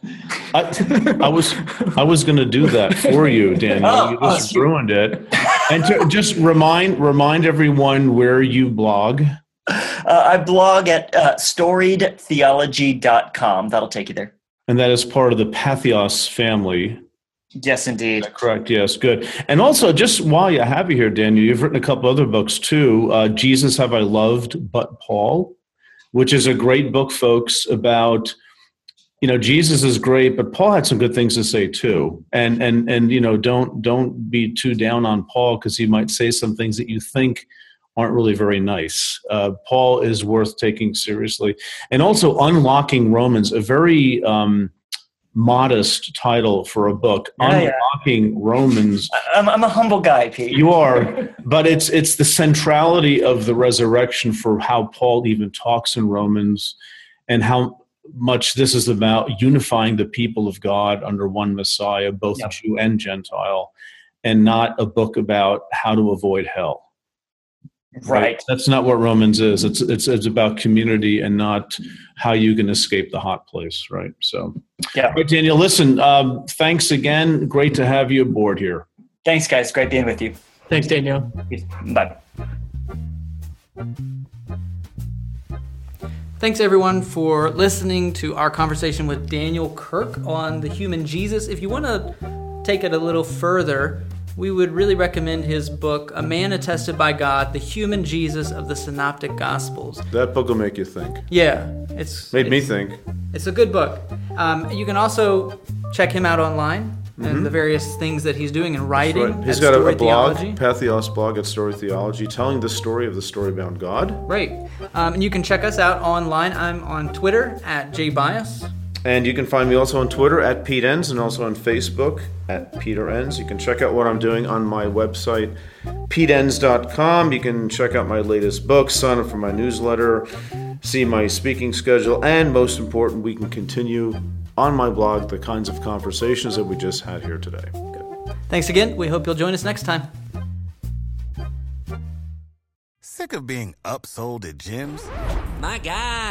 I, I was I was going to do that for you, Daniel. Oh, you just oh, ruined it. And to just remind remind everyone where you blog. Uh, I blog at uh, storiedtheology.com. That'll take you there. And that is part of the Patheos family. Yes, indeed. Correct. Yes. Good. And also, just while you have you here, Daniel, you've written a couple other books too. Uh, Jesus Have I Loved But Paul, which is a great book, folks, about you know Jesus is great, but Paul had some good things to say too. And and and you know don't don't be too down on Paul because he might say some things that you think aren't really very nice. Uh, Paul is worth taking seriously, and also unlocking Romans, a very um, modest title for a book Yeah, yeah. unlocking romans I'm, I'm a humble guy, Pete. you are but it's it's the centrality of the resurrection for how paul even talks in romans and how much this is about unifying the people of god under one messiah both Yeah. jew and gentile and not a book about how to avoid hell right. that's not what romans is it's it's it's about community and not how you can escape the hot place right so Yeah. All right, daniel listen um, thanks again great to have you aboard here Thanks, guys. Great being with you. Thanks, Daniel. Bye. Thanks everyone for listening to our conversation with Daniel Kirk on the human Jesus. If you want to take it a little further, we would really recommend his book, A Man Attested by God: The Human Jesus of the Synoptic Gospels. That book will make you think. Yeah, it's Made me think. It's a good book. Um, you can also check him out online and the various things that he's doing in writing. Mm-hmm. Right. He's got a, Story a blog, Theology. Patheos blog at Storied Theology, telling the story of the story-bound God. Right. Um, and you can check us out online. I'm on Twitter at jbyas. And you can find me also on Twitter at Pete Enns and also on Facebook at Peter Enns. You can check out what I'm doing on my website, PeteEnns.com. You can check out my latest books, sign up for my newsletter, see my speaking schedule, and most important, we can continue on my blog the kinds of conversations that we just had here today. Thanks again. We hope you'll join us next time. Sick of being upsold at gyms? My guy,